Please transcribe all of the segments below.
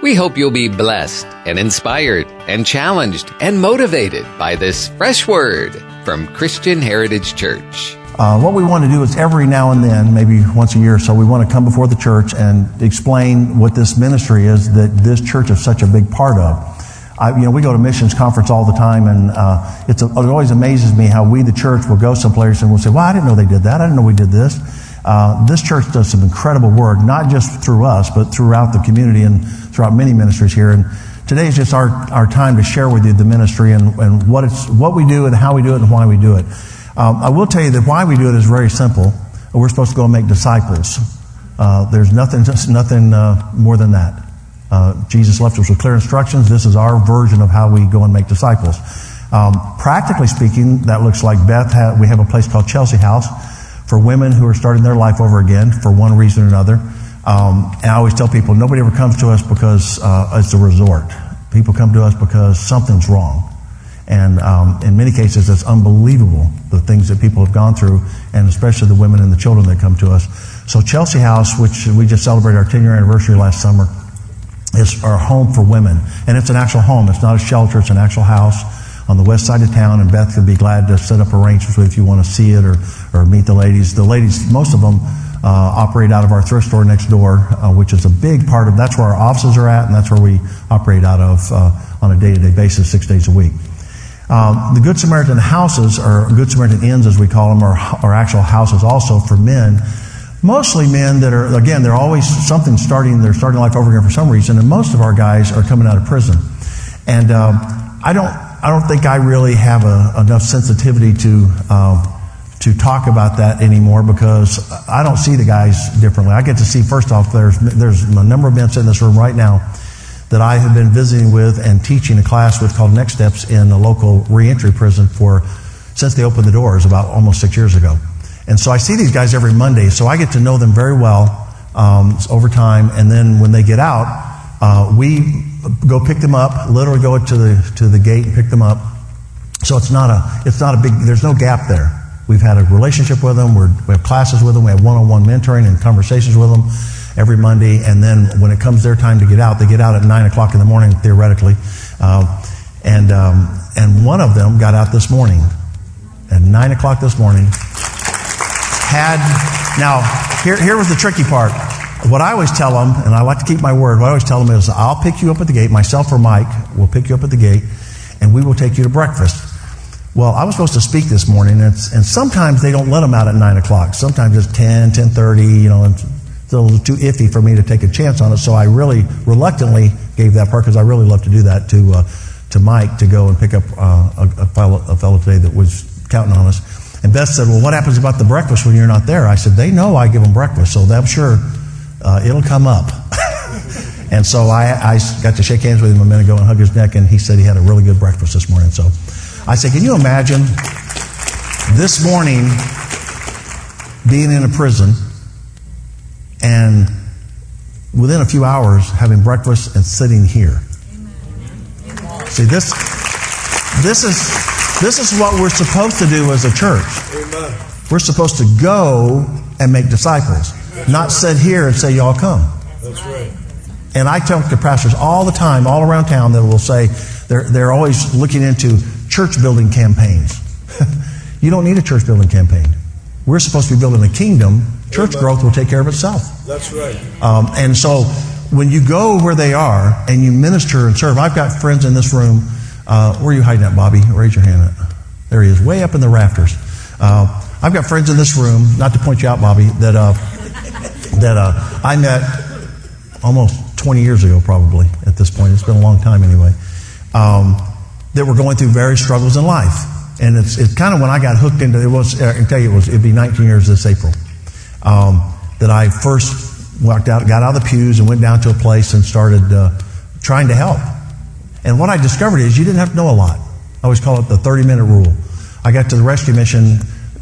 We hope you'll be blessed and inspired and challenged and motivated by this fresh word from Christian Heritage Church. Uh, what we want to do is every now and then, maybe once a year or so, we want to come before the church and explain what this ministry is that this church is such a big part of. I, you know, we go to missions conference all the time, and uh, it always amazes me how we, the church, will go someplace and we'll say, "Well, I didn't know they did that. I didn't know we did this." Uh, this church does some incredible work, not just through us, but throughout the community and throughout many ministries here. And today is just our, our time to share with you the ministry and, and what, it's, what we do and how we do it and why we do it. Um, I will tell you that why we do it is very simple. We're supposed to go and make disciples. Uh, there's nothing, nothing uh, more than that. Uh, Jesus left us with clear instructions. This is our version of how we go and make disciples. Um, practically speaking, that looks like Beth. Ha- we have a place called Chelsea House for women who are starting their life over again for one reason or another. Um, and I always tell people nobody ever comes to us because uh, it's a resort. People come to us because something's wrong. And um, in many cases, it's unbelievable the things that people have gone through, and especially the women and the children that come to us. So, Chelsea House, which we just celebrated our 10 year anniversary last summer, is our home for women. And it's an actual home, it's not a shelter, it's an actual house on the west side of town, and Beth could be glad to set up arrangements with you if you want to see it or, or meet the ladies. The ladies, most of them, uh, operate out of our thrift store next door, uh, which is a big part of. That's where our offices are at, and that's where we operate out of uh, on a day-to-day basis, six days a week. Um, the Good Samaritan houses, or Good Samaritan inns as we call them, are, are actual houses also for men. Mostly men that are, again, they're always something starting, they're starting life over again for some reason, and most of our guys are coming out of prison. And um, I don't, I don't think I really have a, enough sensitivity to um, to talk about that anymore because I don't see the guys differently. I get to see first off there's there's a number of men in this room right now that I have been visiting with and teaching a class with called Next Steps in a local reentry prison for since they opened the doors about almost six years ago. And so I see these guys every Monday, so I get to know them very well um, over time. And then when they get out, uh, we go pick them up, literally go to the, to the gate and pick them up. So it's not a, it's not a big, there's no gap there. We've had a relationship with them. We're, we have classes with them. We have one-on-one mentoring and conversations with them every Monday. And then when it comes their time to get out, they get out at nine o'clock in the morning, theoretically. Uh, and, um, and one of them got out this morning at nine o'clock this morning. Had, now, here, here was the tricky part what I always tell them, and I like to keep my word, what I always tell them is I'll pick you up at the gate, myself or Mike will pick you up at the gate, and we will take you to breakfast. Well, I was supposed to speak this morning, and, and sometimes they don't let them out at 9 o'clock. Sometimes it's 10, 10.30, you know, and it's a little too iffy for me to take a chance on it, so I really reluctantly gave that part because I really love to do that to, uh, to Mike to go and pick up uh, a, a, fellow, a fellow today that was counting on us. And Beth said, Well, what happens about the breakfast when you're not there? I said, They know I give them breakfast, so I'm sure uh, it'll come up. and so I, I got to shake hands with him a minute ago and hug his neck, and he said he had a really good breakfast this morning. So I said, Can you imagine this morning being in a prison and within a few hours having breakfast and sitting here? See, this, this, is, this is what we're supposed to do as a church. We're supposed to go and make disciples. Not sit here and say, y'all come. That's right. And I talk to pastors all the time, all around town, that will say they're, they're always looking into church building campaigns. you don't need a church building campaign. We're supposed to be building a kingdom. Church growth will take care of itself. That's right. Um, and so when you go where they are and you minister and serve, I've got friends in this room. Uh, where are you hiding at, Bobby? Raise your hand. There he is, way up in the rafters. Uh, I've got friends in this room, not to point you out, Bobby, that uh, that uh, I met almost 20 years ago, probably at this point. It's been a long time anyway. Um, that were going through various struggles in life. And it's, it's kind of when I got hooked into it was I can tell you it was it'd be 19 years this April um, that I first walked out, got out of the pews, and went down to a place and started uh, trying to help. And what I discovered is you didn't have to know a lot. I always call it the 30 minute rule. I got to the rescue mission.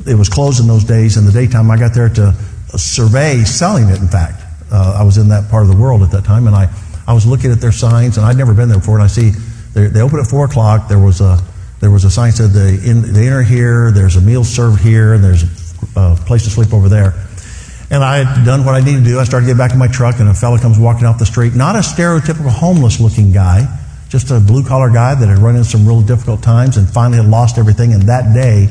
It was closed in those days. In the daytime, I got there to survey selling it, in fact. Uh, I was in that part of the world at that time, and I, I was looking at their signs, and I'd never been there before, and I see they open at 4 o'clock. There was a, there was a sign that said the, in, the enter here, there's a meal served here, and there's a place to sleep over there. And I had done what I needed to do. I started to get back in my truck, and a fellow comes walking off the street. Not a stereotypical homeless looking guy, just a blue collar guy that had run into some real difficult times and finally had lost everything. And that day,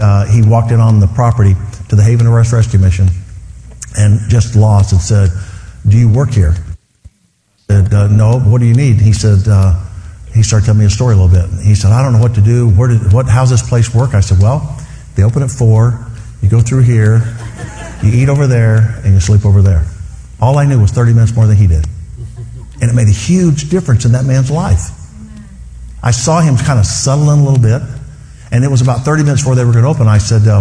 uh, he walked in on the property to the Haven of Rest Rescue Mission and just lost and said, Do you work here? I said, uh, No, what do you need? He said, uh, He started telling me a story a little bit. He said, I don't know what to do. Where did, what, how's this place work? I said, Well, they open at 4, you go through here, you eat over there, and you sleep over there. All I knew was 30 minutes more than he did. And it made a huge difference in that man's life. I saw him kind of settle in a little bit, and it was about 30 minutes before they were going to open. I said, uh,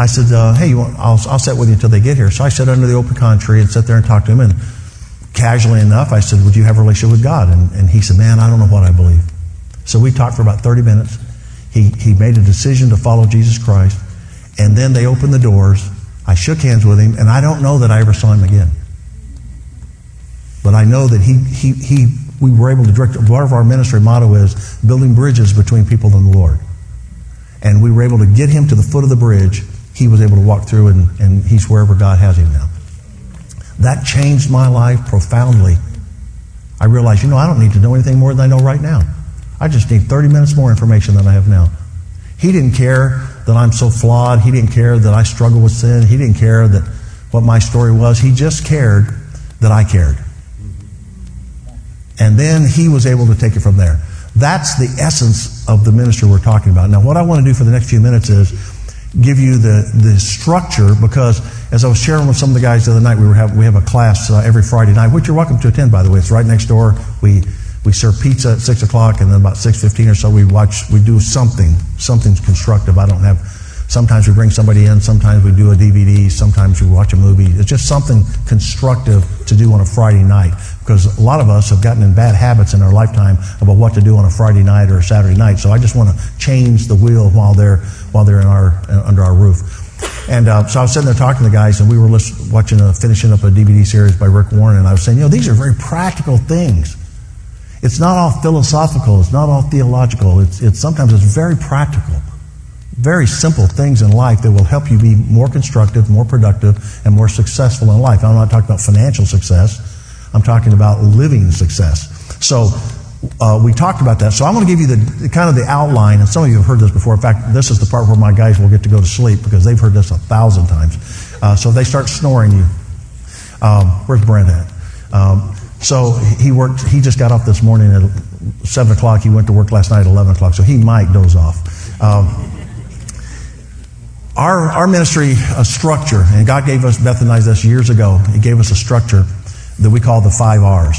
I said, uh, hey, want, I'll, I'll sit with you until they get here. So I sat under the open con tree and sat there and talked to him. And casually enough, I said, would you have a relationship with God? And, and he said, man, I don't know what I believe. So we talked for about 30 minutes. He, he made a decision to follow Jesus Christ. And then they opened the doors. I shook hands with him, and I don't know that I ever saw him again. But I know that he, he, he, we were able to direct, part of our ministry motto is building bridges between people and the Lord. And we were able to get him to the foot of the bridge. He was able to walk through, and, and he's wherever God has him now. That changed my life profoundly. I realized, you know, I don't need to know anything more than I know right now. I just need 30 minutes more information than I have now. He didn't care that I'm so flawed. He didn't care that I struggle with sin. He didn't care that what my story was. He just cared that I cared. And then he was able to take it from there. That's the essence of the ministry we're talking about. Now, what I want to do for the next few minutes is give you the, the structure because as I was sharing with some of the guys the other night, we, were have, we have a class uh, every Friday night, which you're welcome to attend, by the way. It's right next door. We, we serve pizza at 6 o'clock, and then about 6.15 or so, we watch, we do something, something constructive. I don't have Sometimes we bring somebody in, sometimes we do a DVD, sometimes we watch a movie. It's just something constructive to do on a Friday night because a lot of us have gotten in bad habits in our lifetime about what to do on a Friday night or a Saturday night. So I just want to change the wheel while they're while they're in our under our roof. And uh, so I was sitting there talking to the guys, and we were watching, a, finishing up a DVD series by Rick Warren, and I was saying, you know, these are very practical things. It's not all philosophical. It's not all theological. It's, it's sometimes it's very practical very simple things in life that will help you be more constructive, more productive, and more successful in life. I'm not talking about financial success. I'm talking about living success. So uh, we talked about that. So I'm going to give you the kind of the outline, and some of you have heard this before. In fact, this is the part where my guys will get to go to sleep because they've heard this a thousand times. Uh, so if they start snoring, you. Um, where's Brent at? Um, so he worked. He just got up this morning at seven o'clock. He went to work last night at eleven o'clock. So he might doze off. Um, our, our ministry a structure, and God gave us, Beth us years ago, He gave us a structure that we call the five R's.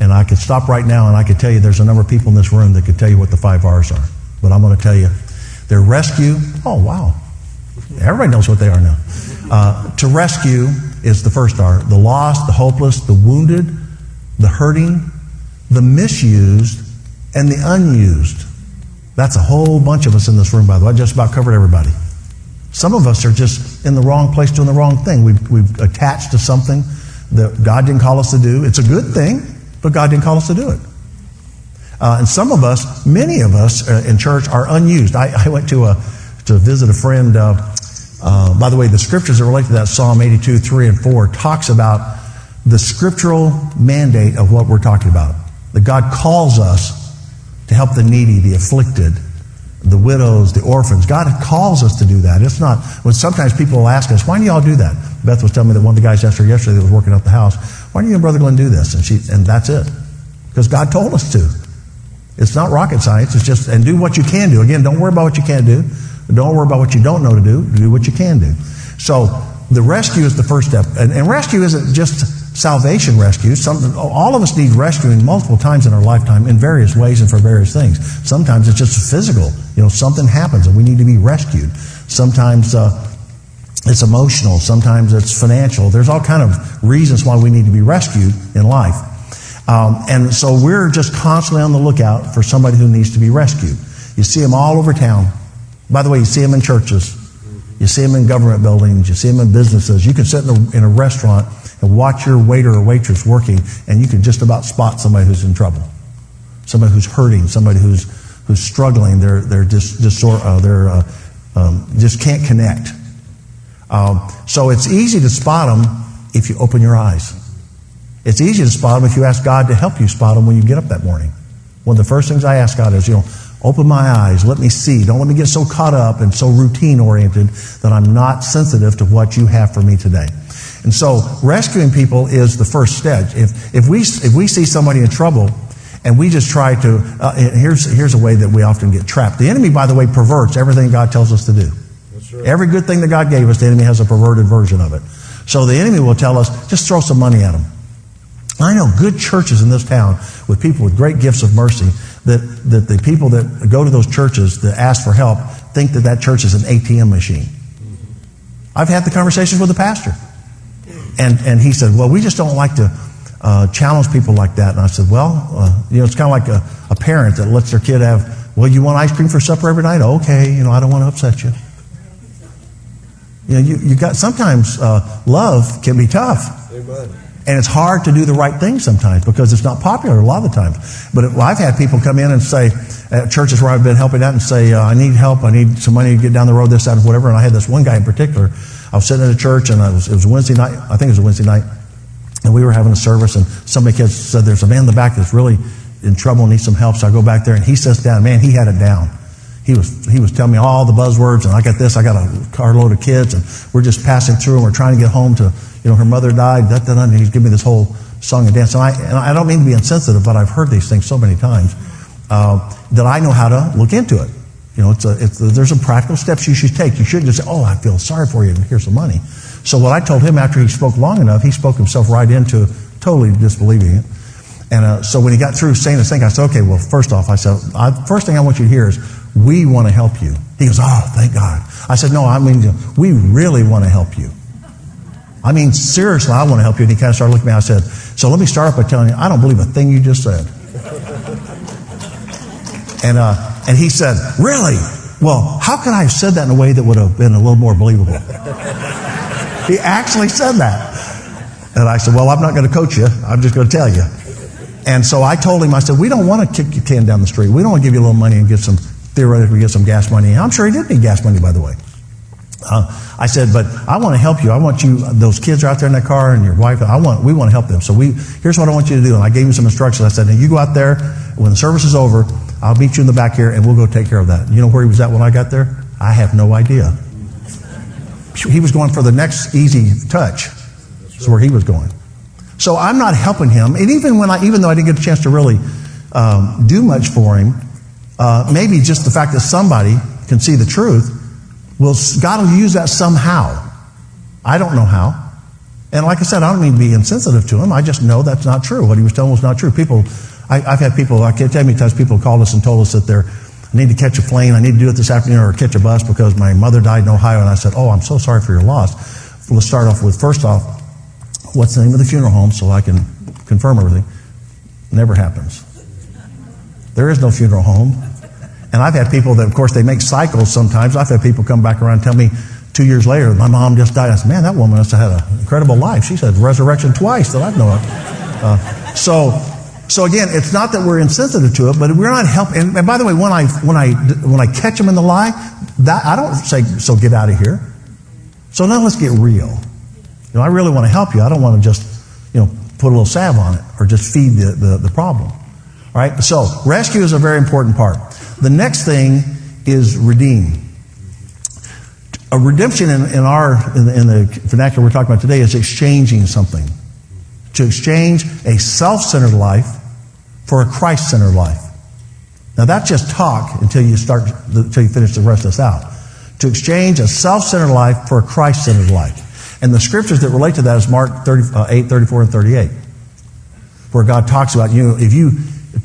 And I could stop right now and I could tell you there's a number of people in this room that could tell you what the five R's are. But I'm going to tell you. They're rescue. Oh, wow. Everybody knows what they are now. Uh, to rescue is the first R. The lost, the hopeless, the wounded, the hurting, the misused, and the unused. That's a whole bunch of us in this room, by the way. I just about covered everybody. Some of us are just in the wrong place doing the wrong thing. We've, we've attached to something that God didn't call us to do. It's a good thing, but God didn't call us to do it. Uh, and some of us, many of us uh, in church, are unused. I, I, went to a to visit a friend. Uh, uh by the way, the scriptures that relate to that Psalm 82, 3 and 4 talks about the scriptural mandate of what we're talking about. That God calls us to help the needy, the afflicted, the widows, the orphans. God calls us to do that. It's not, when sometimes people will ask us, why do y'all do that? Beth was telling me that one of the guys asked her yesterday that was working out the house, why do you and Brother Glenn do this? And she, and that's it. Because God told us to. It's not rocket science. It's just, and do what you can do. Again, don't worry about what you can't do. Don't worry about what you don't know to do. Do what you can do. So, the rescue is the first step. And, and rescue isn't just salvation rescue. Some, all of us need rescuing multiple times in our lifetime in various ways and for various things. Sometimes it's just physical. You know, something happens and we need to be rescued. Sometimes uh, it's emotional. Sometimes it's financial. There's all kind of reasons why we need to be rescued in life. Um, and so we're just constantly on the lookout for somebody who needs to be rescued. You see them all over town. By the way, you see them in churches. You see them in government buildings. You see them in businesses. You can sit in a, in a restaurant and watch your waiter or waitress working, and you can just about spot somebody who's in trouble, somebody who's hurting, somebody who's who's struggling. They're they're just just uh, they're uh, um, just can't connect. Um, so it's easy to spot them if you open your eyes. It's easy to spot them if you ask God to help you spot them when you get up that morning. One of the first things I ask God is, you know, open my eyes, let me see. Don't let me get so caught up and so routine oriented that I'm not sensitive to what you have for me today. And so rescuing people is the first step. If, if, we, if we see somebody in trouble and we just try to, uh, here's, here's a way that we often get trapped. The enemy, by the way, perverts everything God tells us to do. Right. Every good thing that God gave us, the enemy has a perverted version of it. So the enemy will tell us, just throw some money at them. I know good churches in this town with people with great gifts of mercy that, that the people that go to those churches that ask for help think that that church is an ATM machine. I've had the conversations with the pastor. And, and he said, well, we just don't like to uh, challenge people like that. And I said, well, uh, you know, it's kind of like a, a parent that lets their kid have, well, you want ice cream for supper every night? Okay, you know, I don't want to upset you. You know, you, you got sometimes uh, love can be tough. Amen. And it's hard to do the right thing sometimes because it's not popular a lot of the times. But it, well, I've had people come in and say, at churches where I've been helping out and say, uh, I need help, I need some money to get down the road, this, that, and whatever. And I had this one guy in particular. I was sitting in a church and was, it was Wednesday night, I think it was a Wednesday night, and we were having a service and somebody said, there's a man in the back that's really in trouble and needs some help. So I go back there and he sits down. Man, he had it down. He was, he was telling me all the buzzwords and I got this, I got a carload of kids and we're just passing through and we're trying to get home to you know, her mother died, da, da, da, and he's giving me this whole song and dance. And I, and I don't mean to be insensitive, but I've heard these things so many times uh, that I know how to look into it. You know, it's a, it's a, there's some practical steps you should take. You shouldn't just say, oh, I feel sorry for you and here's some money. So what I told him after he spoke long enough, he spoke himself right into totally disbelieving it. And uh, so when he got through saying this thing, I said, okay, well, first off, I said, I, first thing I want you to hear is, we want to help you. He goes, oh, thank God. I said, no, I mean, we really want to help you. I mean, seriously, I want to help you. And he kind of started looking at me. I said, So let me start off by telling you, I don't believe a thing you just said. and, uh, and he said, Really? Well, how could I have said that in a way that would have been a little more believable? he actually said that. And I said, Well, I'm not going to coach you. I'm just going to tell you. And so I told him, I said, We don't want to kick your can down the street. We don't want to give you a little money and get some, theoretically, get some gas money. I'm sure he did need gas money, by the way. Uh, I said, but I want to help you. I want you, those kids are out there in that car and your wife, I want, we want to help them. So we, here's what I want you to do. And I gave him some instructions. I said, now you go out there. When the service is over, I'll meet you in the back here and we'll go take care of that. You know where he was at when I got there? I have no idea. He was going for the next easy touch. That's where he was going. So I'm not helping him. And even when I, even though I didn't get a chance to really um, do much for him, uh, maybe just the fact that somebody can see the truth well, God will use that somehow. I don't know how. And like I said, I don't mean to be insensitive to him. I just know that's not true. What he was telling was not true. People, I, have had people, I can't tell you how many times people called us and told us that they're, I need to catch a plane, I need to do it this afternoon, or catch a bus because my mother died in Ohio. And I said, Oh, I'm so sorry for your loss. Let's start off with first off, what's the name of the funeral home so I can confirm everything? Never happens. There is no funeral home. And I've had people that, of course, they make cycles sometimes. I've had people come back around and tell me two years later, my mom just died. I said, man, that woman must have had an incredible life. She said resurrection twice that I know of. Uh, so, so again, it's not that we're insensitive to it, but we're not helping. And, and, by the way, when I, when I, when I catch them in the lie, that, I don't say, so get out of here. So now let's get real. You know, I really want to help you. I don't want to just, you know, put a little salve on it or just feed the, the, the problem. All right? So rescue is a very important part. The next thing is redeem. A redemption in, in our in the, in the vernacular we're talking about today is exchanging something. To exchange a self-centered life for a Christ-centered life. Now that's just talk until you start until you finish the rest of this out. To exchange a self-centered life for a Christ-centered life. And the scriptures that relate to that is Mark 30, uh, 8, 34, and 38. Where God talks about, you know, if you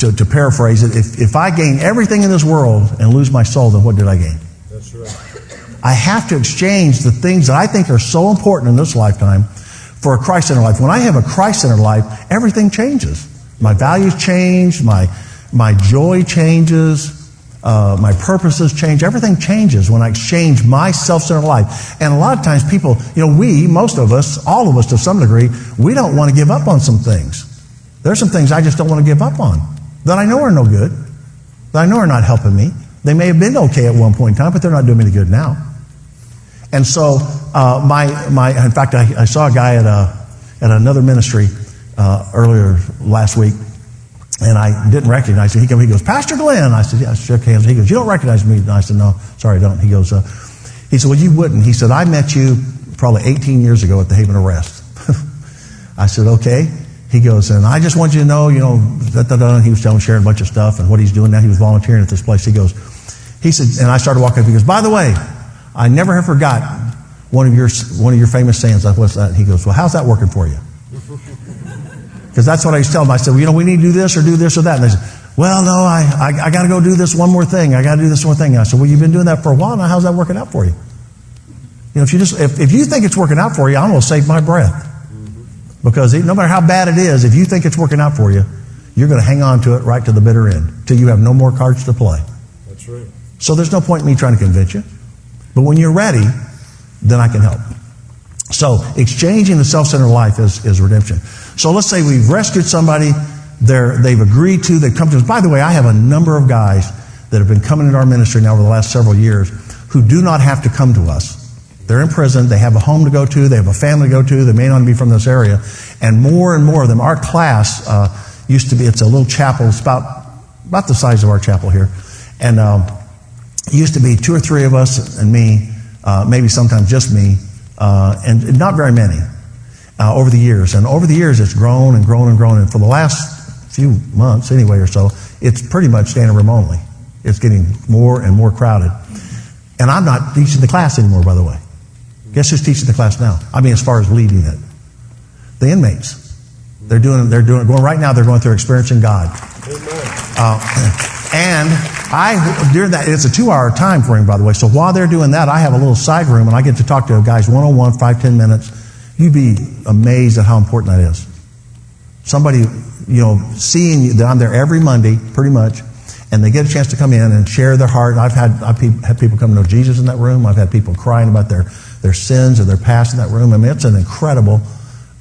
to, to paraphrase it, if, if I gain everything in this world and lose my soul, then what did I gain? That's right. I have to exchange the things that I think are so important in this lifetime for a Christ centered life. When I have a Christ centered life, everything changes. My values change, my, my joy changes, uh, my purposes change. Everything changes when I exchange my self centered life. And a lot of times, people, you know, we, most of us, all of us to some degree, we don't want to give up on some things. There's some things I just don't want to give up on that I know are no good, that I know are not helping me. They may have been okay at one point in time, but they're not doing me any good now. And so, uh, my, my, in fact, I, I, saw a guy at, a, at another ministry uh, earlier last week, and I didn't recognize him. He came, he goes, Pastor Glenn. I said, yeah, I shook hands. He goes, you don't recognize me? And I said, no, sorry, I don't. He goes, uh, he said, well, you wouldn't. He said, I met you probably 18 years ago at the Haven of Rest. I said, okay. He goes, and I just want you to know, you know, da, da, da. he was telling, sharing a bunch of stuff and what he's doing now. He was volunteering at this place. He goes, he said, and I started walking up. He goes, by the way, I never have forgot one of your, one of your famous sayings. He goes, well, how's that working for you? Because that's what I used to tell them. I said, well, you know, we need to do this or do this or that. And they said, well, no, I, I, I got to go do this one more thing. I got to do this one thing. And I said, well, you've been doing that for a while now. How's that working out for you? You know, if you just, if, if you think it's working out for you, I'm going to save my breath. Because no matter how bad it is, if you think it's working out for you, you're going to hang on to it right to the bitter end till you have no more cards to play. That's right. So there's no point in me trying to convince you. But when you're ready, then I can help. So exchanging the self-centered life is, is redemption. So let's say we've rescued somebody, they're, they've agreed to, they've come to us. By the way, I have a number of guys that have been coming into our ministry now over the last several years who do not have to come to us. They're in prison, they have a home to go to, they have a family to go to, they may not be from this area. And more and more of them, our class uh, used to be, it's a little chapel, it's about, about the size of our chapel here. And um, it used to be two or three of us and me, uh, maybe sometimes just me, uh, and not very many uh, over the years. And over the years, it's grown and grown and grown. And for the last few months, anyway, or so, it's pretty much standing room only. It's getting more and more crowded. And I'm not teaching the class anymore, by the way. Guess who's teaching the class now? I mean, as far as leading it, the inmates. They're doing. They're doing. Going right now. They're going through experiencing God. Uh, and I during that it's a two-hour time frame, by the way. So while they're doing that, I have a little side room, and I get to talk to guys one-on-one, five, ten minutes. You'd be amazed at how important that is. Somebody, you know, seeing you, that I'm there every Monday, pretty much, and they get a chance to come in and share their heart. I've had I've had people come to know Jesus in that room. I've had people crying about their their sins or their past in that room. I mean, it's an incredible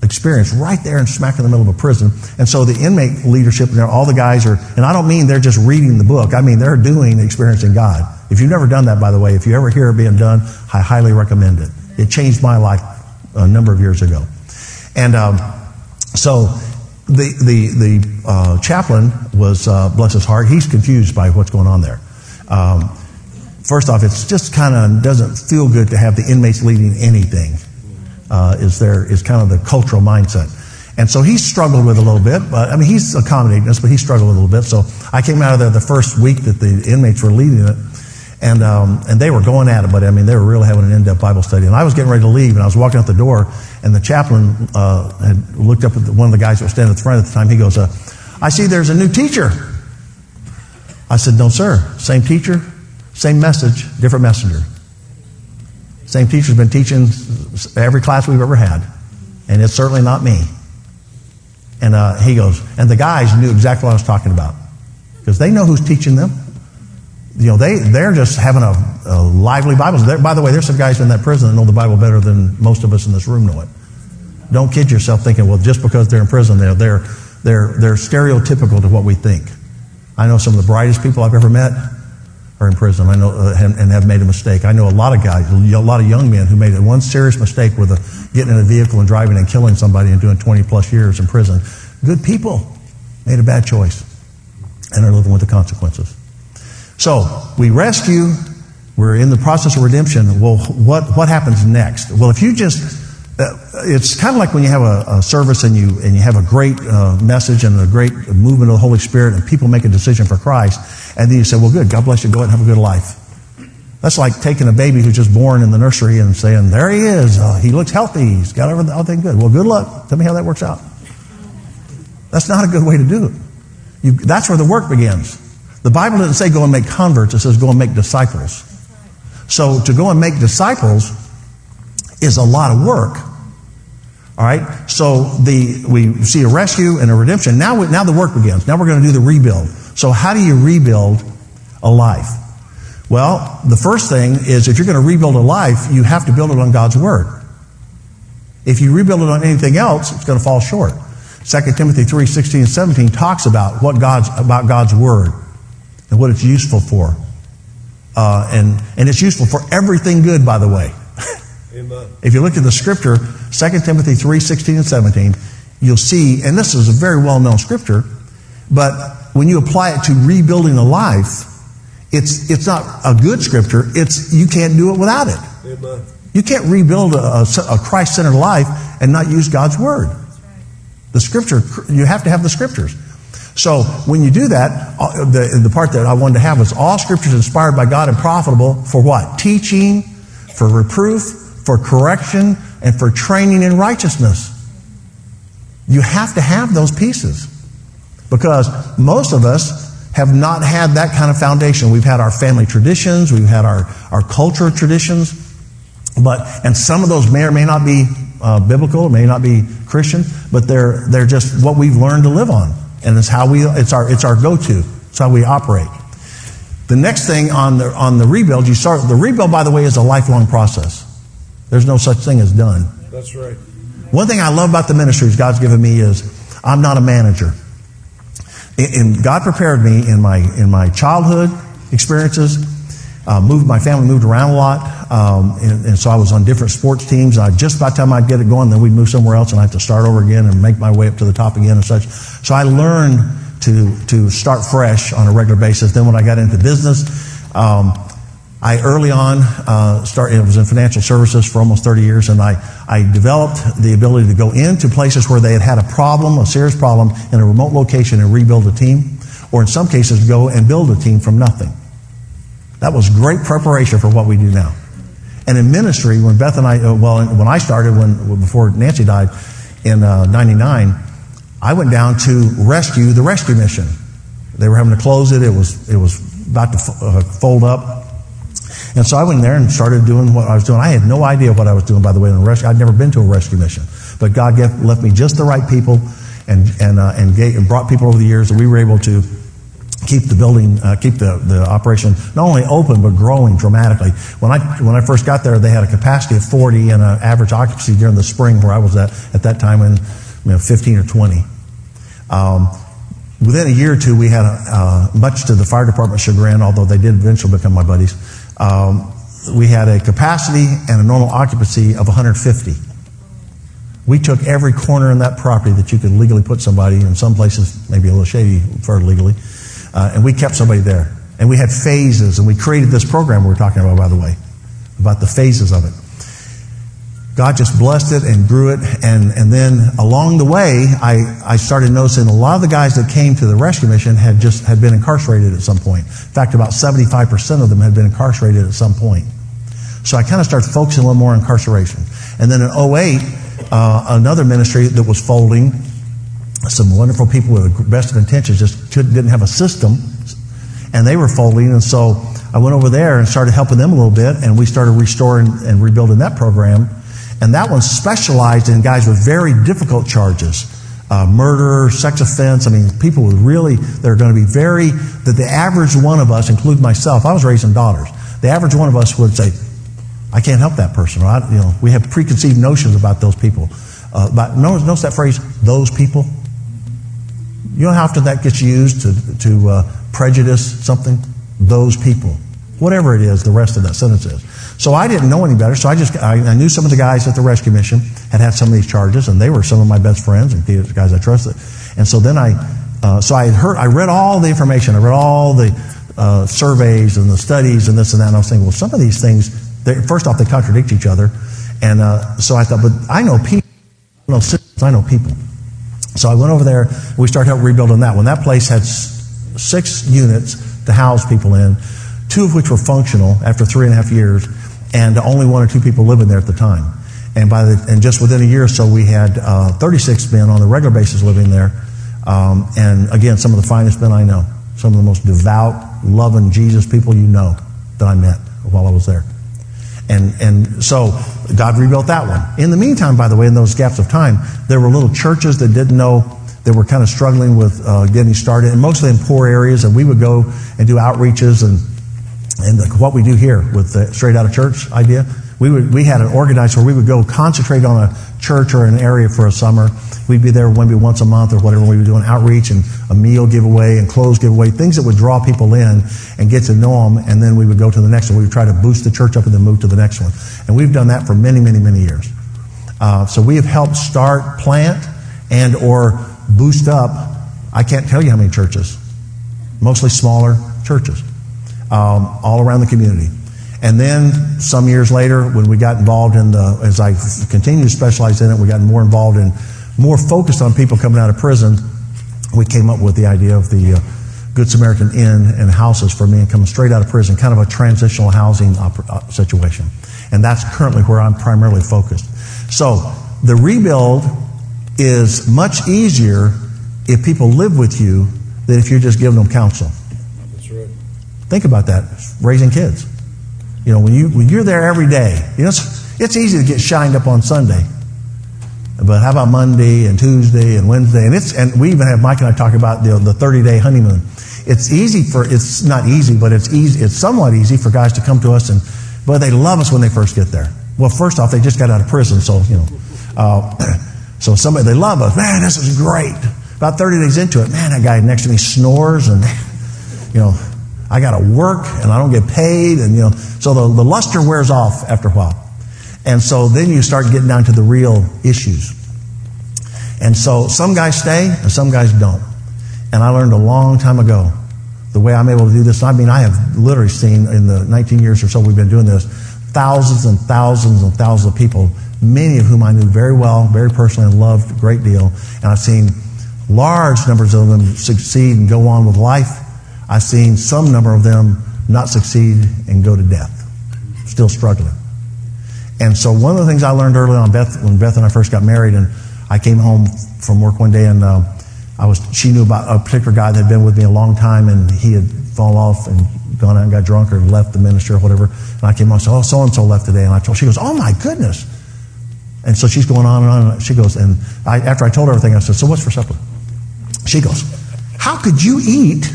experience right there in smack in the middle of a prison. And so the inmate leadership, all the guys are, and I don't mean they're just reading the book. I mean they're doing experiencing God. If you've never done that, by the way, if you ever hear it being done, I highly recommend it. It changed my life a number of years ago. And um, so the the the uh, chaplain was uh, bless his heart. He's confused by what's going on there. Um, first off, it's just kind of doesn't feel good to have the inmates leading anything. Uh, is there is kind of the cultural mindset. And so he struggled with a little bit, but I mean, he's accommodating us, but he struggled a little bit. So I came out of there the first week that the inmates were leading it, and, um, and they were going at it, but I mean, they were really having an in depth Bible study. And I was getting ready to leave, and I was walking out the door, and the chaplain uh, had looked up at the, one of the guys that was standing at the front at the time. He goes, uh, I see there's a new teacher. I said, No, sir. Same teacher, same message, different messenger. Same teacher's been teaching every class we've ever had, and it's certainly not me. And uh, he goes, and the guys knew exactly what I was talking about because they know who's teaching them. You know, they, they're just having a, a lively Bible. They're, by the way, there's some guys in that prison that know the Bible better than most of us in this room know it. Don't kid yourself thinking, well, just because they're in prison, they're, they're, they're, they're stereotypical to what we think. I know some of the brightest people I've ever met are in prison. I know uh, and, and, have made a mistake. I know a lot of guys, a lot of young men who made one serious mistake with a, getting in a vehicle and driving and killing somebody and doing 20 plus years in prison. Good people made a bad choice and are living with the consequences. So we rescue. We're in the process of redemption. Well, what what happens next? Well, if you just it's kind of like when you have a, a, service and you and you have a great uh, message and a great movement of the Holy Spirit and people make a decision for Christ, and then you say, "Well, good, God bless you. Go ahead and have a good life." That's like taking a baby who's just born in the nursery and saying, "There he is. Uh, he looks healthy. He's got everything good." Well, good luck. Tell me how that works out. That's not a good way to do it. You, that's where the work begins. The Bible doesn't say go and make converts. It says go and make disciples. So to go and make disciples is a lot of work. All right. So the we see a rescue and a redemption. Now now the work begins. Now we're going to do the rebuild. So how do you rebuild a life? Well, the first thing is if you're going to rebuild a life, you have to build it on God's word. If you rebuild it on anything else, it's going to fall short. 2 Timothy 3, 16 and 17 talks about what God's about God's word and what it's useful for. Uh, and, and it's useful for everything good, by the way. Amen. If you look at the scripture, 2 Timothy 3 16 and 17, you'll see, and this is a very well known scripture, but when you apply it to rebuilding a life, it's, it's not a good scripture. It's, you can't do it without it. Amen. You can't rebuild a, a Christ centered life and not use God's word. The scripture, you have to have the scriptures. So when you do that, uh, the, the part that I wanted to have was all scriptures inspired by God and profitable for what? Teaching, for reproof, for correction, and for training in righteousness. You have to have those pieces because most of us have not had that kind of foundation. We've had our family traditions, we've had our, our culture traditions, but, and some of those may or may not be uh, biblical, may not be Christian, but they're, they're just what we've learned to live on. And it's how we, it's our, it's our go-to. It's how we operate. The next thing on the, on the rebuild, you start, the rebuild, by the way, is a lifelong process. There's no such thing as done. That's right. One thing I love about the ministries God's given me is I'm not a manager. And God prepared me in my, in my childhood experiences. Uh, moved, my family moved around a lot. Um, and, and, so I was on different sports teams. I just by the time I'd get it going, then we'd move somewhere else and I have to start over again and make my way up to the top again and such. So I learned to, to start fresh on a regular basis. Then when I got into business, um, I early on uh, started, was in financial services for almost 30 years, and I, I developed the ability to go into places where they had had a problem, a serious problem, in a remote location and rebuild a team, or in some cases, go and build a team from nothing. That was great preparation for what we do now. And in ministry, when Beth and I, uh, well, when I started, when before Nancy died in uh, '99, I went down to rescue the rescue mission. They were having to close it. It was it was about to f- uh, fold up. And so I went there and started doing what I was doing. I had no idea what I was doing, by the way, in the rescue. I'd never been to a rescue mission. But God left me just the right people and, and, uh, and, gave, and brought people over the years, and we were able to keep the building, uh, keep the, the operation not only open, but growing dramatically. When I, when I first got there, they had a capacity of 40 and an average occupancy during the spring where I was at, at that time in you know, 15 or 20. Um, within a year or two, we had, a, uh, much to the fire department's chagrin, although they did eventually become my buddies, um, we had a capacity and a normal occupancy of 150. We took every corner in that property that you could legally put somebody, in some places maybe a little shady for legally, uh, and we kept somebody there. And we had phases, and we created this program we're talking about, by the way, about the phases of it. God just blessed it and grew it. And, and then along the way, I, I started noticing a lot of the guys that came to the rescue mission had just had been incarcerated at some point. In fact, about 75% of them had been incarcerated at some point. So I kind of started focusing a little more on incarceration. And then in 08, uh, another ministry that was folding, some wonderful people with the best of intentions just didn't have a system, and they were folding. And so I went over there and started helping them a little bit, and we started restoring and rebuilding that program. And that one specialized in guys with very difficult charges. Uh, murder, sex offense. I mean, people with really, they're going to be very, that the average one of us, including myself, I was raising daughters. The average one of us would say, I can't help that person. Right? You know, we have preconceived notions about those people. Uh, but notice, notice that phrase, those people. You know how often that gets used to, to uh, prejudice something? Those people. Whatever it is, the rest of that sentence is. So I didn't know any better. So I just I, I, knew some of the guys at the rescue mission had had some of these charges, and they were some of my best friends and the guys I trusted. And so then I uh, so I heard I read all the information. I read all the uh, surveys and the studies and this and that. And I was thinking, well, some of these things. First off, they contradict each other, and uh, so I thought, but I know people. I know systems. I know people. So I went over there. We started helping rebuild on that one. That place had six units to house people in, two of which were functional after three and a half years and only one or two people living there at the time. And by the, and just within a year or so, we had uh, 36 men on a regular basis living there. Um, and again, some of the finest men I know, some of the most devout, loving Jesus people you know that I met while I was there. And, and so God rebuilt that one. In the meantime, by the way, in those gaps of time, there were little churches that didn't know, that were kind of struggling with uh, getting started, and mostly in poor areas. And we would go and do outreaches and and what we do here with the straight out of church idea, we would we had it organized where we would go concentrate on a church or an area for a summer. We'd be there maybe once a month or whatever. We were doing outreach and a meal giveaway and clothes giveaway, things that would draw people in and get to know them. And then we would go to the next one. We would try to boost the church up and then move to the next one. And we've done that for many, many, many years. Uh, so we have helped start, plant, and or boost up. I can't tell you how many churches, mostly smaller churches, um, all around the community. And then some years later, when we got involved in the, as I continued to specialize in it, we got more involved in, more focused on people coming out of prison. We came up with the idea of the uh, Good Samaritan Inn and houses for men coming straight out of prison, kind of a transitional housing op- uh, situation. And that's currently where I'm primarily focused. So the rebuild is much easier if people live with you than if you're just giving them counsel. Think about that, raising kids. You know, when, you, when you're there every day, you know, it's, it's easy to get shined up on Sunday. But how about Monday and Tuesday and Wednesday? And it's and we even have Mike and I talk about the, the 30 day honeymoon. It's easy for it's not easy, but it's easy. It's somewhat easy for guys to come to us and, but they love us when they first get there. Well, first off, they just got out of prison, so you know, uh, so somebody they love us. Man, this is great. About 30 days into it, man, that guy next to me snores and you know I got to work and I don't get paid. And, you know, so the, the luster wears off after a while. And so then you start getting down to the real issues. And so some guys stay and some guys don't. And I learned a long time ago the way I'm able to do this. I mean, I have literally seen in the 19 years or so we've been doing this, thousands and thousands and thousands of people, many of whom I knew very well, very personally, and loved a great deal. And I've seen large numbers of them succeed and go on with life I've seen some number of them not succeed and go to death, still struggling. And so one of the things I learned early on, Beth, when Beth and I first got married, and I came home from work one day, and uh, I was she knew about a particular guy that had been with me a long time, and he had fallen off and gone out and got drunk or left the ministry or whatever. And I came home and said, "Oh, so and so left today," and I told she goes, "Oh my goodness." And so she's going on and on. And she goes, and I, after I told her everything, I said, "So what's for supper?" She goes, "How could you eat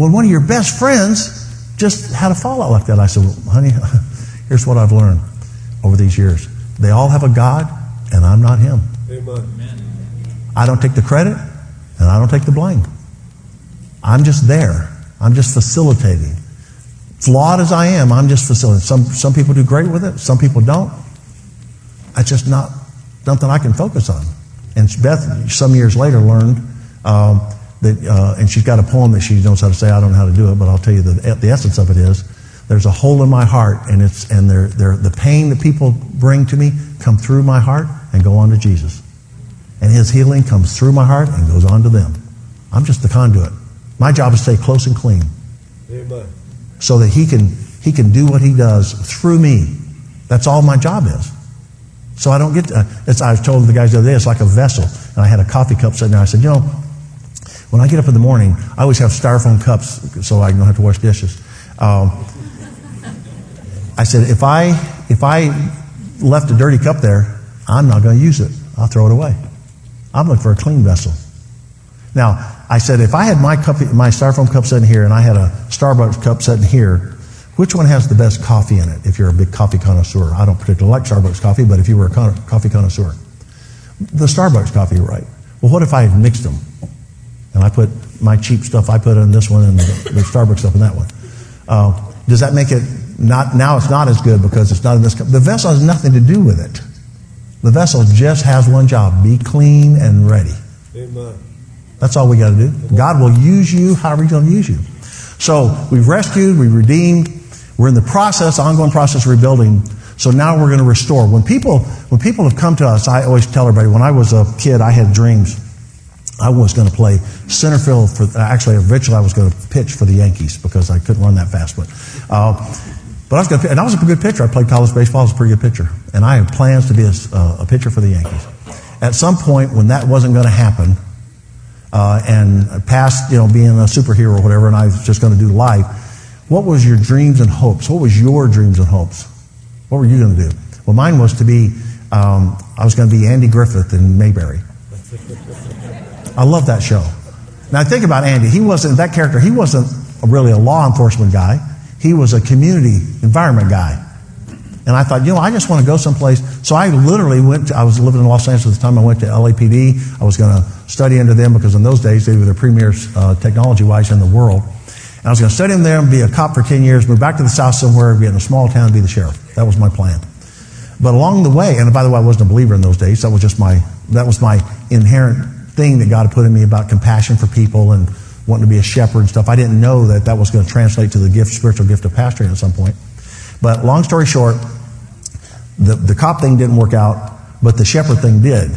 when one of your best friends just had a fallout like that. I said, well, honey, here's what I've learned over these years. They all have a God, and I'm not him. Amen. I don't take the credit, and I don't take the blame. I'm just there. I'm just facilitating. Flawed as I am, I'm just facilitating. Some, some people do great with it, some people don't. It's just not something I can focus on. And Beth, some years later, learned um, that, uh, and she's got a poem that she knows how to say. I don't know how to do it, but I'll tell you the, the essence of it is there's a hole in my heart, and it's and they're, they're, the pain that people bring to me come through my heart and go on to Jesus, and His healing comes through my heart and goes on to them. I'm just the conduit. My job is to stay close and clean, Amen. so that He can He can do what He does through me. That's all my job is. So I don't get. To, it's, I was told the guys the other day it's like a vessel, and I had a coffee cup sitting there. I said, you know, when I get up in the morning, I always have styrofoam cups so I don't have to wash dishes. Um, I said, if I if I left a dirty cup there, I'm not going to use it. I'll throw it away. I'm looking for a clean vessel. Now, I said, if I had my cup, my styrofoam cup sitting here, and I had a Starbucks cup sitting here, which one has the best coffee in it? If you're a big coffee connoisseur, I don't particularly like Starbucks coffee, but if you were a con- coffee connoisseur, the Starbucks coffee, right? Well, what if I mixed them? And I put my cheap stuff I put in this one and the, the Starbucks stuff in that one. Uh, does that make it not, now it's not as good because it's not in this cup? The vessel has nothing to do with it. The vessel just has one job be clean and ready. Amen. That's all we got to do. God will use you however He's going to use you. So we've rescued, we've redeemed. We're in the process, ongoing process of rebuilding. So now we're going to restore. When people, when people have come to us, I always tell everybody, when I was a kid, I had dreams. I was going to play center field for, actually, eventually I was going to pitch for the Yankees because I couldn't run that fast. But, uh, but I was going to, and I was a good pitcher. I played college baseball. I was a pretty good pitcher. And I had plans to be a, uh, a pitcher for the Yankees. At some point, when that wasn't going to happen, uh, and past, you know, being a superhero or whatever, and I was just going to do life, what was your dreams and hopes? What was your dreams and hopes? What were you going to do? Well, mine was to be, um, I was going to be Andy Griffith in Mayberry. I love that show. Now think about Andy. He wasn't that character. He wasn't really a law enforcement guy. He was a community environment guy. And I thought, you know, I just want to go someplace. So I literally went, to, I was living in Los Angeles at the time. I went to LAPD. I was going to study under them because in those days they were the premiers uh, technology wise in the world. And I was going to study them there and be a cop for 10 years, move back to the South somewhere, be in a small town, be the sheriff. That was my plan. But along the way, and by the way, I wasn't a believer in those days. That was just my, that was my inherent thing that God put in me about compassion for people and wanting to be a shepherd and stuff. I didn't know that that was going to translate to the gift, spiritual gift of pastoring at some point. But long story short, the, the cop thing didn't work out, but the shepherd thing did.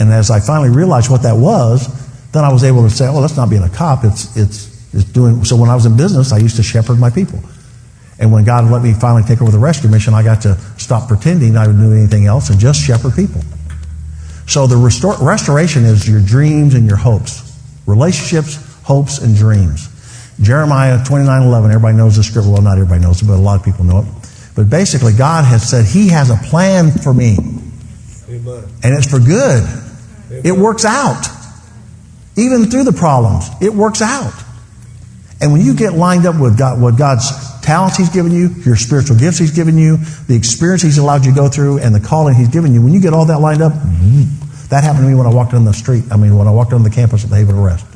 And as I finally realized what that was, then I was able to say, oh, that's not being a cop. It's, it's, it's doing, so when I was in business, I used to shepherd my people. And when God let me finally take over the rescue mission, I got to stop pretending I would do anything else and just shepherd people. So the restore, restoration is your dreams and your hopes. Relationships, hopes, and dreams. Jeremiah 29 11, everybody knows this scripture. Well, not everybody knows it, but a lot of people know it. But basically, God has said He has a plan for me. Amen. And it's for good. Amen. It works out. Even through the problems, it works out. And when you get lined up with God, what God's talents He's given you, your spiritual gifts He's given you, the experience He's allowed you to go through, and the calling He's given you, when you get all that lined up, mm-hmm, that happened to me when I walked on the street. I mean, when I walked on the campus at the Haven Rest.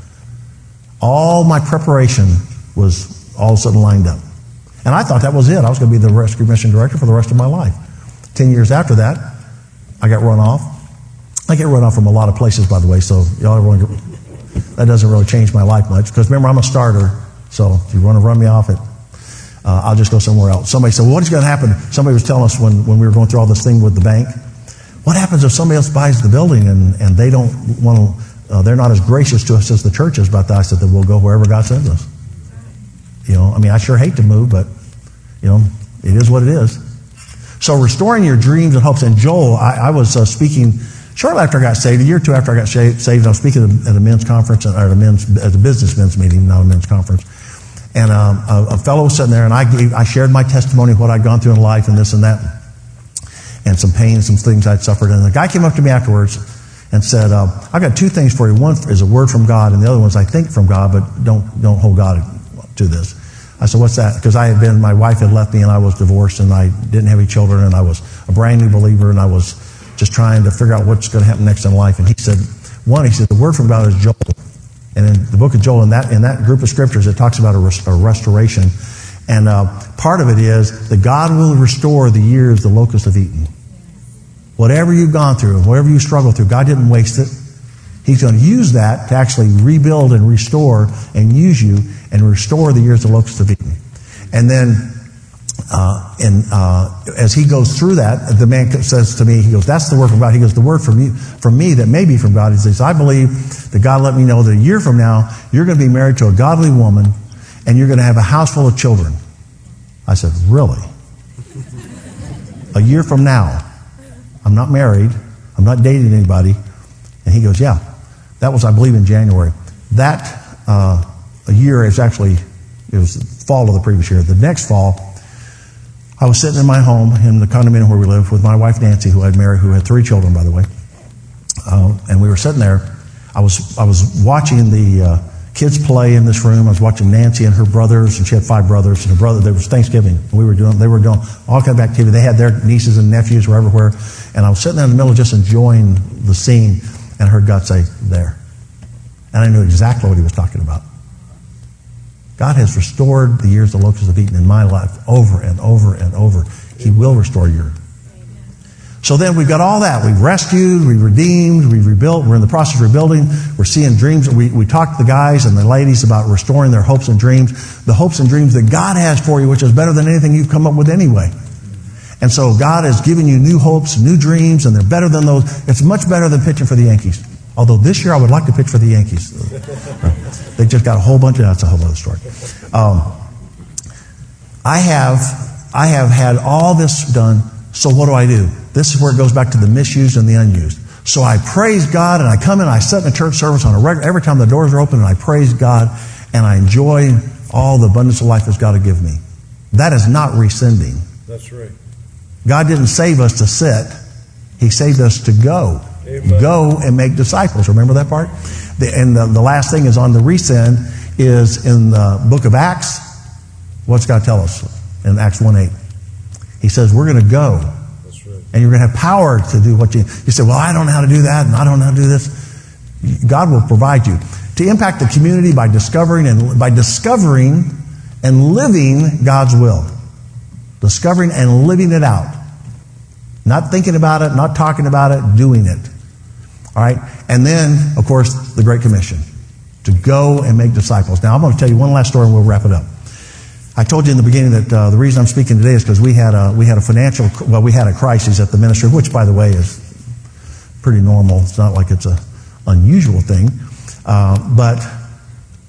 All my preparation was all of a sudden lined up. And I thought that was it. I was going to be the rescue mission director for the rest of my life. Ten years after that, I got run off. I get run off from a lot of places, by the way, so y'all that doesn't really change my life much. Because remember, I'm a starter, so if you want to run me off it, uh, I'll just go somewhere else. Somebody said, well, what is going to happen? Somebody was telling us when, when we were going through all this thing with the bank. What happens if somebody else buys the building and, and they don't want to, uh, they're not as gracious to us as the church is? But I said that we'll go wherever God sends us. You know, I mean, I sure hate to move, but, you know, it is what it is. So restoring your dreams and hopes. And Joel, I, I was uh, speaking shortly after I got saved, a year or two after I got saved, I was speaking at a men's conference, or at a men's, at a business men's meeting, not a men's conference. And um, a, a, fellow was sitting there, and I, gave, I shared my testimony of what I'd gone through in life and this and that, and some pain, and some things I'd suffered. And the guy came up to me afterwards and said, uh, "I got two things for you. One is a word from God, and the other one is I think from God, but don't don't hold God to this." I said, "What's that?" Because I had been, my wife had left me, and I was divorced, and I didn't have any children, and I was a brand new believer, and I was just trying to figure out what's going to happen next in life. And he said, "One, he said the word from God is Joel." And in the book of Joel, in that, in that group of scriptures, it talks about a, res- a restoration. And uh, part of it is that God will restore the years the locusts have eaten. Whatever you've gone through, whatever you struggle through, God didn't waste it. He's going to use that to actually rebuild and restore and use you and restore the years the locusts have eaten. And then, uh, and uh, as he goes through that, the man says to me, he goes, "That's the word from God." He goes, "The word from you, from me that may be from God." He says, "I believe that God let me know that a year from now you're going to be married to a godly woman, and you're going to have a house full of children." I said, "Really? A year from now, I'm not married, I'm not dating anybody," and he goes, "Yeah." That was, I believe, in January. That uh, a year is actually it was fall of the previous year. The next fall, I was sitting in my home in the condominium where we live with my wife Nancy, who I'd married, who had three children, by the way. Uh, and we were sitting there. I was I was watching the uh, kids play in this room. I was watching Nancy and her brothers, and she had five brothers. And her brother, there was Thanksgiving. We were doing they were doing all kind of activity. They had their nieces and nephews were everywhere, and I was sitting there in the middle, just enjoying the scene, and I heard God say, "There," and I knew exactly what He was talking about. God has restored the years the locusts have eaten in my life over and over and over. He will restore your. So then we've got all that. We've rescued, we've redeemed, we've rebuilt. We're in the process of rebuilding. We're seeing dreams. We, we talked to the guys and the ladies about restoring their hopes and dreams. The hopes and dreams that God has for you, which is better than anything you've come up with anyway. And so God has given you new hopes, new dreams, and they're better than those. It's much better than pitching for the Yankees. Although this year I would like to pitch for the Yankees. they just got a whole bunch of that's a whole other story. Um, I have I have had all this done. So what do I do? This is where it goes back to the misused and the unused. So I praise God and I come in, I sit in a church service on a regular every time the doors are open and I praise God and I enjoy all the abundance of life that's God to give me. That is not rescinding. That's right. God didn't save us to sit. He saved us to go. Amen. Go and make disciples. Remember that part? The, and the, the last thing is on the resend is in the book of Acts. What's God tell us in Acts 1 8? He says, we're going to go. Right. And you're going to have power to do what you, you say, well, I don't know how to do that and I don't know how to do this. God will provide you. To impact the community by discovering and, by discovering and living God's will. Discovering and living it out. Not thinking about it, not talking about it, doing it. All right? And then, of course, the Great Commission to go and make disciples. Now, I'm going to tell you one last story and we'll wrap it up. I told you in the beginning that uh, the reason I'm speaking today is because we had a we had a financial well we had a crisis at the ministry, which by the way is pretty normal. It's not like it's a unusual thing, uh, but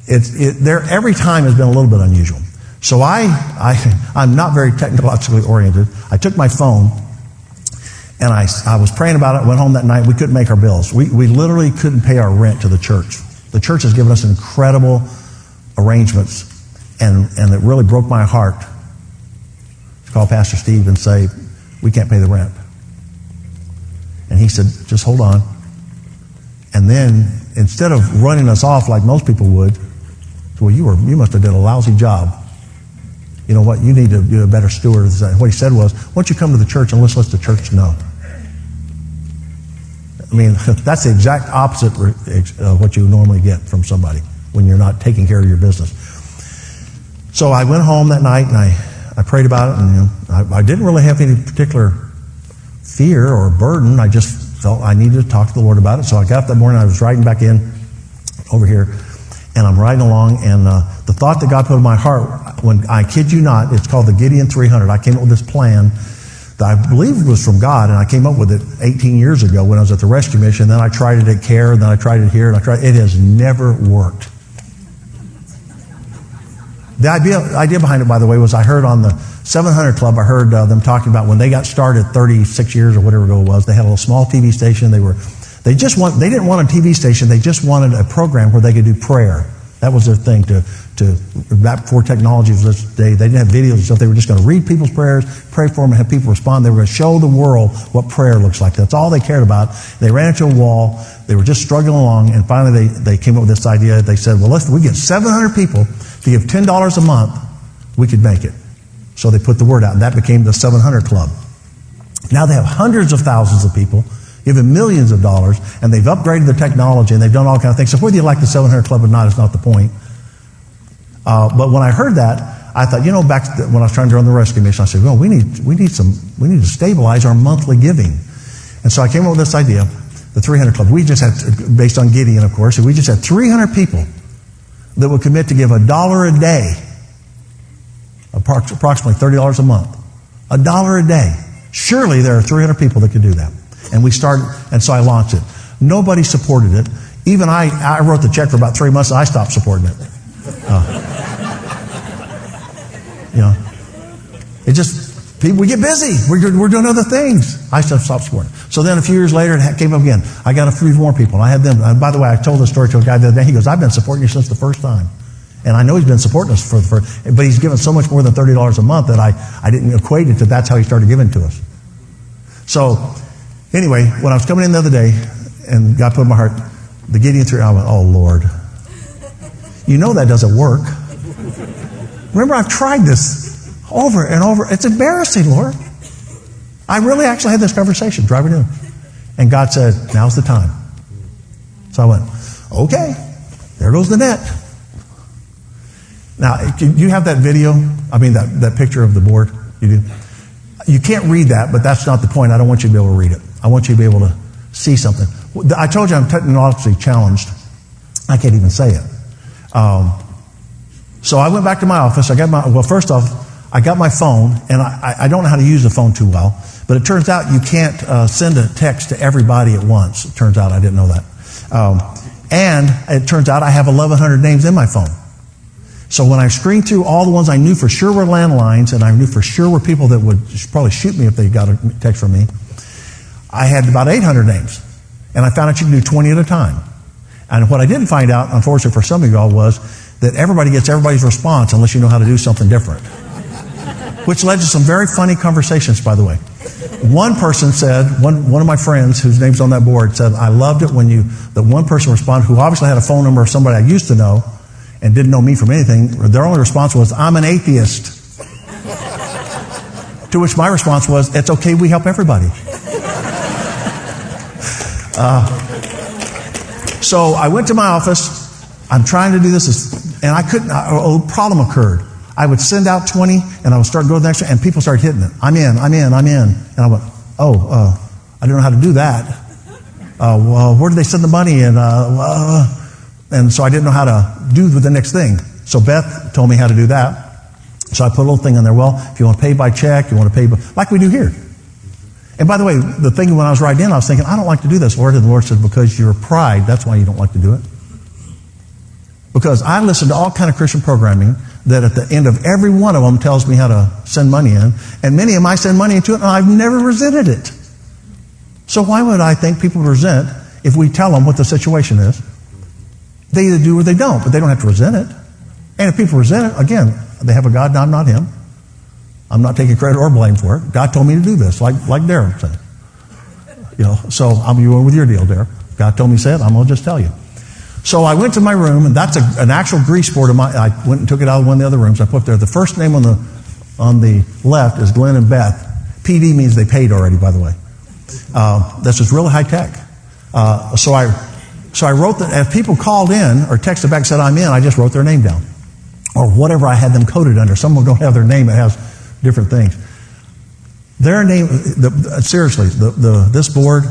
it's it, there every time has been a little bit unusual. So I I I'm not very technologically oriented. I took my phone and I, I was praying about it. Went home that night. We couldn't make our bills. We we literally couldn't pay our rent to the church. The church has given us incredible arrangements and, and it really broke my heart to call Pastor Steve and say, We can't pay the rent. And he said, Just hold on. And then instead of running us off like most people would, well, you were you must have done a lousy job. You know what? You need to be a better steward. What he said was, "Why don't you come to the church and let's let the church know." I mean, that's the exact opposite of what you normally get from somebody when you're not taking care of your business. So I went home that night and I, I prayed about it, and you know, I, I didn't really have any particular fear or burden. I just felt I needed to talk to the Lord about it. So I got up that morning, I was riding back in over here, and I'm riding along, and uh, the thought that God put in my heart, when I kid you not, it's called the Gideon 300. I came up with this plan that I believe it was from God, and I came up with it 18 years ago when I was at the rescue mission. Then I tried it at CARE, and then I tried it here, and I tried. It It has never worked. The idea, idea behind it, by the way, was I heard on the 700 Club, I heard uh, them talking about when they got started 36 years or whatever ago it was, they had a little small TV station. They were, they just want, they didn't want a TV station. They just wanted a program where they could do prayer. That was their thing to, to, back before technology was this day. They didn't have videos and stuff. They were just going to read people's prayers, pray for them, and have people respond. They were going to show the world what prayer looks like. That's all they cared about. They ran into a wall. They were just struggling along, and finally they, they came up with this idea. They said, well, let's, we get 700 people to give $10 a month, we could make it. So they put the word out, and that became the 700 Club. Now they have hundreds of thousands of people, giving millions of dollars, and they've upgraded the technology, and they've done all kind of things. So whether you like the 700 Club or not is not the point. Uh, but when I heard that, I thought, you know, back the, when I was trying to run the rescue mission, I said, well, we need, we need some, we need to stabilize our monthly giving. And so I came up with this idea, the 300 Club. We just had, based on Gideon, of course, we just had 300 people that would commit to give a dollar a day, approximately $30 a month, a dollar a day. Surely there are 300 people that could do that. And we started, and so I launched it. Nobody supported it. Even I, I wrote the check for about three months and I stopped supporting it. Uh, you know, it just, people, we get busy. We're, we're doing other things. I stopped supporting it. So then a few years later, it came up again. I got a few more people. I had them. And by the way, I told this story to a guy the other day. He goes, I've been supporting you since the first time. And I know he's been supporting us for the first, but he's given so much more than $30 a month that I, I didn't equate it to that's how he started giving to us. So anyway, when I was coming in the other day and God put in my heart, the Gideon 3, I went, oh Lord. You know that doesn't work. Remember, I've tried this over and over. It's embarrassing, Lord. I really actually had this conversation driving in. And God said, now's the time. So I went, okay, there goes the net. Now, you have that video? I mean, that, that picture of the board? You do? You can't read that, but that's not the point. I don't want you to be able to read it. I want you to be able to see something. I told you I'm technologically challenged. I can't even say it. Um, so I went back to my office. I got my, well, first off, I got my phone, and I, I don't know how to use the phone too well. But it turns out you can't uh, send a text to everybody at once. It turns out I didn't know that. Um, and it turns out I have 1,100 names in my phone. So when I screened through all the ones I knew for sure were landlines, and I knew for sure were people that would probably shoot me if they got a text from me, I had about 800 names. And I found out you can do 20 at a time. And what I didn't find out, unfortunately for some of y'all, was that everybody gets everybody's response unless you know how to do something different. Which led to some very funny conversations, by the way. One person said, one, one of my friends whose name's on that board said, I loved it when you, the one person responded who obviously had a phone number of somebody I used to know and didn't know me from anything. Their only response was, I'm an atheist. To which my response was, it's okay, we help everybody. Uh, so I went to my office. I'm trying to do this, and I couldn't, a problem occurred. I would send out 20, and I would start going the next one, and people started hitting it. I'm in, I'm in, I'm in. And I went, oh, uh, I don't know how to do that. Uh, well, where did they send the money? And, uh, and so I didn't know how to do the next thing. So Beth told me how to do that. So I put a little thing on there. Well, if you want to pay by check, you want to pay by, like we do here. And by the way, the thing when I was writing in, I was thinking, I don't like to do this, Lord. And the Lord said, because you're pride, that's why you don't like to do it. Because I listen to all kind of Christian programming that at the end of every one of them tells me how to send money in. And many of them I send money into it and I've never resented it. So why would I think people resent if we tell them what the situation is? They either do or they don't, but they don't have to resent it. And if people resent it, again, they have a God, and I'm not him. I'm not taking credit or blame for it. God told me to do this, like, like Darren said. You know, so I'm going with your deal, Darren. God told me to say it, I'm going to just tell you. So I went to my room, and that's a, an actual grease board of my. I went and took it out of one of the other rooms. I put there. The first name on the on the left is Glenn and Beth. PD means they paid already, by the way. Uh, this is really high tech. Uh, so I so I wrote that if people called in or texted back and said I'm in, I just wrote their name down or whatever I had them coded under. Some don't have their name; it has different things. Their name, the, seriously, the, the, this board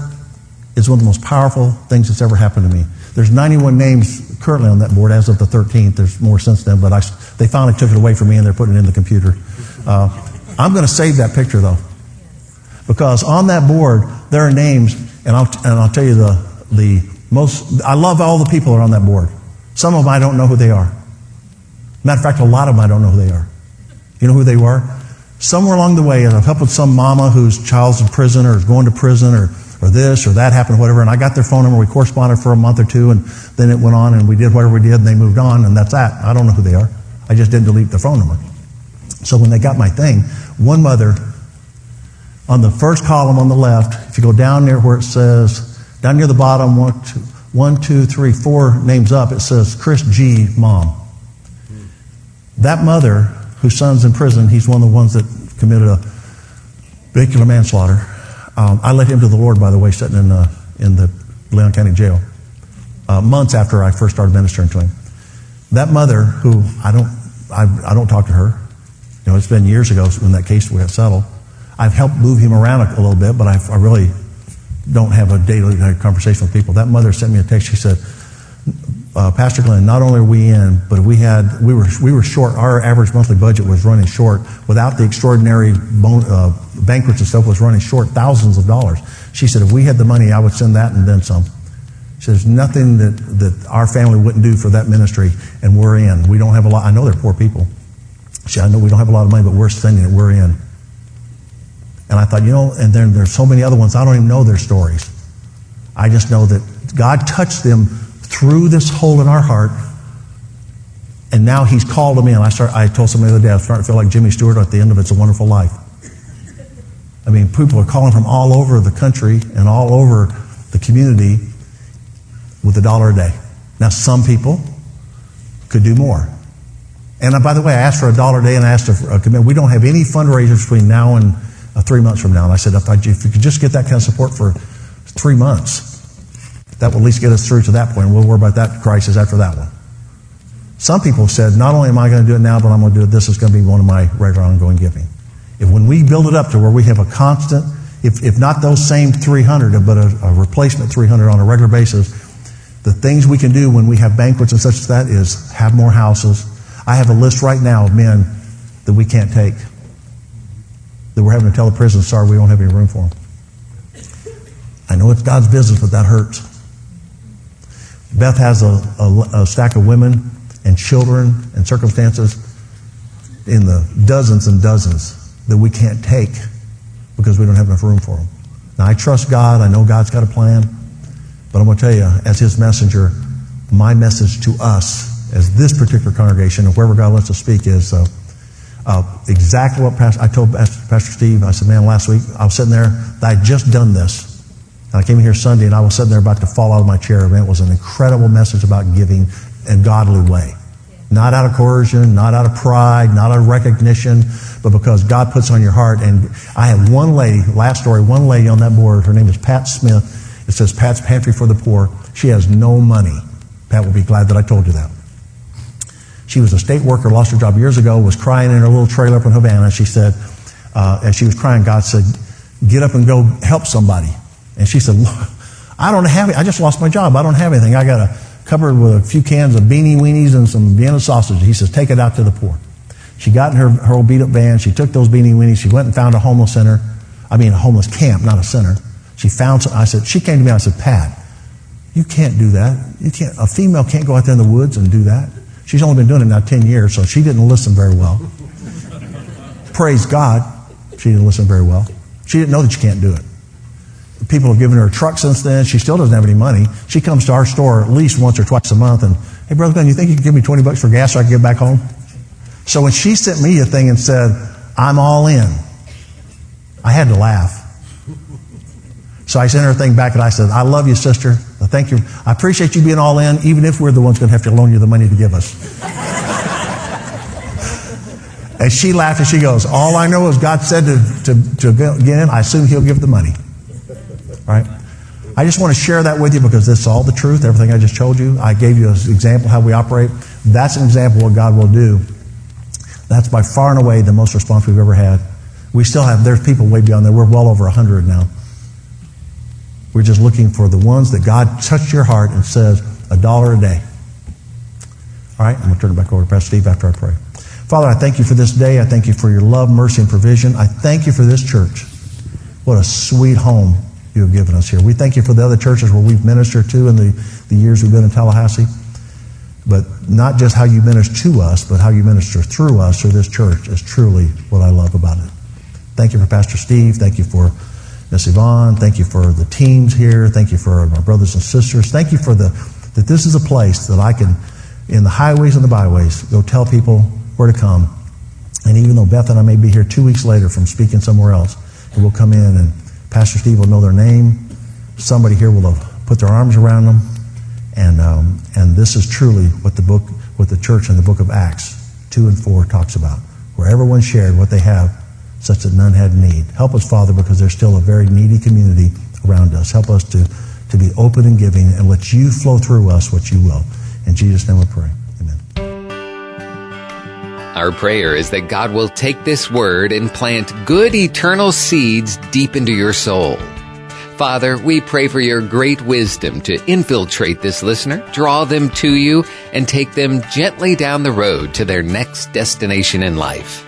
is one of the most powerful things that's ever happened to me. There's 91 names currently on that board as of the 13th. There's more since then, but I, they finally took it away from me and they're putting it in the computer. Uh, I'm going to save that picture though, because on that board there are names, and I'll, and I'll tell you the the most. I love all the people that are on that board. Some of them I don't know who they are. Matter of fact, a lot of them I don't know who they are. You know who they were? Somewhere along the way, I've helped with some mama whose child's in prison or is going to prison or or this or that happened, whatever. And I got their phone number. We corresponded for a month or two, and then it went on, and we did whatever we did, and they moved on, and that's that. I don't know who they are. I just didn't delete the phone number. So when they got my thing, one mother on the first column on the left, if you go down near where it says, down near the bottom, one, two, one, two, three, four names up, it says Chris G. Mom. That mother, whose son's in prison, he's one of the ones that committed a vehicular manslaughter. Um, I led him to the Lord, by the way, sitting in, uh, in the Leon County Jail uh, months after I first started ministering to him. That mother, who I don't, I, I don't talk to her. You know, it's been years ago when that case got settled. I've helped move him around a, a little bit, but I've, I really don't have a daily conversation with people. That mother sent me a text. She said, uh, Pastor Glenn, not only are we in, but we had we were we were short. Our average monthly budget was running short without the extraordinary bon- uh, banquets and stuff was running short thousands of dollars. She said, if we had the money, I would send that and then some. She says nothing that that our family wouldn't do for that ministry, and we're in. We don't have a lot. I know they're poor people. She said, I know we don't have a lot of money, but we're spending it. We're in. And I thought, you know, and then there's so many other ones. I don't even know their stories. I just know that God touched them through this hole in our heart. And now he's called them in. I, start, I told somebody the other day, I starting to feel like Jimmy Stewart at the end of It's a Wonderful Life. I mean, people are calling from all over the country and all over the community with a dollar a day. Now, some people could do more. And uh, by the way, I asked for a dollar a day and I asked for a commitment. We don't have any fundraisers between now and uh, three months from now. And I said, if you could just get that kind of support for three months, that will at least get us through to that point. We'll worry about that crisis after that one. Some people said, not only am I going to do it now, but I'm going to do it. This is going to be one of my regular ongoing giving. If when we build it up to where we have a constant, if, if not those same 300, but a, a replacement 300 on a regular basis, the things we can do when we have banquets and such as that is have more houses. I have a list right now of men that we can't take. That we're having to tell the prison, sorry, we don't have any room for them. I know it's God's business, but that hurts. Beth has a, a, a stack of women and children and circumstances in the dozens and dozens that we can't take because we don't have enough room for them. Now, I trust God. I know God's got a plan. But I'm going to tell you, as His messenger, my message to us, as this particular congregation, and wherever God lets us speak, is uh, uh, exactly what Pastor, I told Pastor, Steve. I said, man, last week I was sitting there, I would just done this. And I came here Sunday and I was sitting there about to fall out of my chair. Man, it was an incredible message about giving in a godly way. Not out of coercion, not out of pride, not out of recognition, but because God puts on your heart. And I have one lady, last story, one lady on that board. Her name is Pat Smith. It says Pat's Pantry for the Poor. She has no money. Pat will be glad that I told you that. She was a state worker, lost her job years ago, was crying in her little trailer up in Havana. She said, uh, as she was crying, God said, get up and go help somebody. And she said, I don't have it. I just lost my job. I don't have anything. I got a cupboard with a few cans of beanie weenies and some Vienna sausage. He says, take it out to the poor. She got in her, her old beat up van. She took those beanie weenies. She went and found a homeless center. I mean, a homeless camp, not a center. She found some, I said, she came to me I said, Pat, you can't do that. You can't, a female can't go out there in the woods and do that. She's only been doing it now 10 years, so she didn't listen very well. Praise God. She didn't listen very well. She didn't know that you can't do it. People have given her a truck since then. She still doesn't have any money. She comes to our store at least once or twice a month and, hey, Brother Glenn, you think you can give me 20 bucks for gas so I can get back home? So when she sent me a thing and said, I'm all in, I had to laugh. So I sent her a thing back and I said, I love you, sister. Thank you. I appreciate you being all in, even if we're the ones going to have to loan you the money to give us. and she laughed and she goes, All I know is God said to, to, to get in, I assume He'll give the money. Right? I just want to share that with you because this is all the truth, everything I just told you. I gave you an example how we operate. That's an example of what God will do. That's by far and away the most response we've ever had. We still have, there's people way beyond there. We're well over 100 now. We're just looking for the ones that God touched your heart and says, a dollar a day. All right, I'm going to turn it back over to Pastor Steve after I pray. Father, I thank you for this day. I thank you for your love, mercy, and provision. I thank you for this church. What a sweet home you have given us here. We thank you for the other churches where we've ministered to in the, the years we've been in Tallahassee. But not just how you minister to us, but how you minister through us through this church is truly what I love about it. Thank you for Pastor Steve. Thank you for Miss Yvonne. Thank you for the teams here. Thank you for my brothers and sisters. Thank you for the that this is a place that I can, in the highways and the byways, go tell people where to come. And even though Beth and I may be here two weeks later from speaking somewhere else, we'll come in and Pastor Steve will know their name. Somebody here will have put their arms around them. And, um, and this is truly what the book, what the church in the book of Acts 2 and 4 talks about, where everyone shared what they have such that none had need. Help us, Father, because there's still a very needy community around us. Help us to, to be open and giving and let you flow through us what you will. In Jesus' name we pray. Our prayer is that God will take this word and plant good eternal seeds deep into your soul. Father, we pray for your great wisdom to infiltrate this listener, draw them to you, and take them gently down the road to their next destination in life.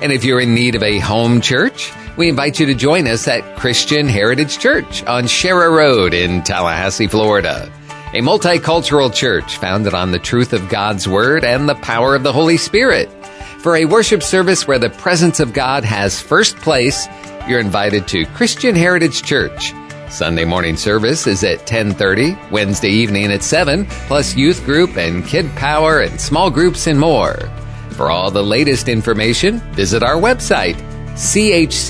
And if you're in need of a home church, we invite you to join us at Christian Heritage Church on Sharer Road in Tallahassee, Florida. A multicultural church founded on the truth of God's Word and the power of the Holy Spirit. For a worship service where the presence of God has first place, you're invited to Christian Heritage Church. Sunday morning service is at 10:30, Wednesday evening at 7, plus youth group and kid power and small groups and more. For all the latest information, visit our website, chctoday.com.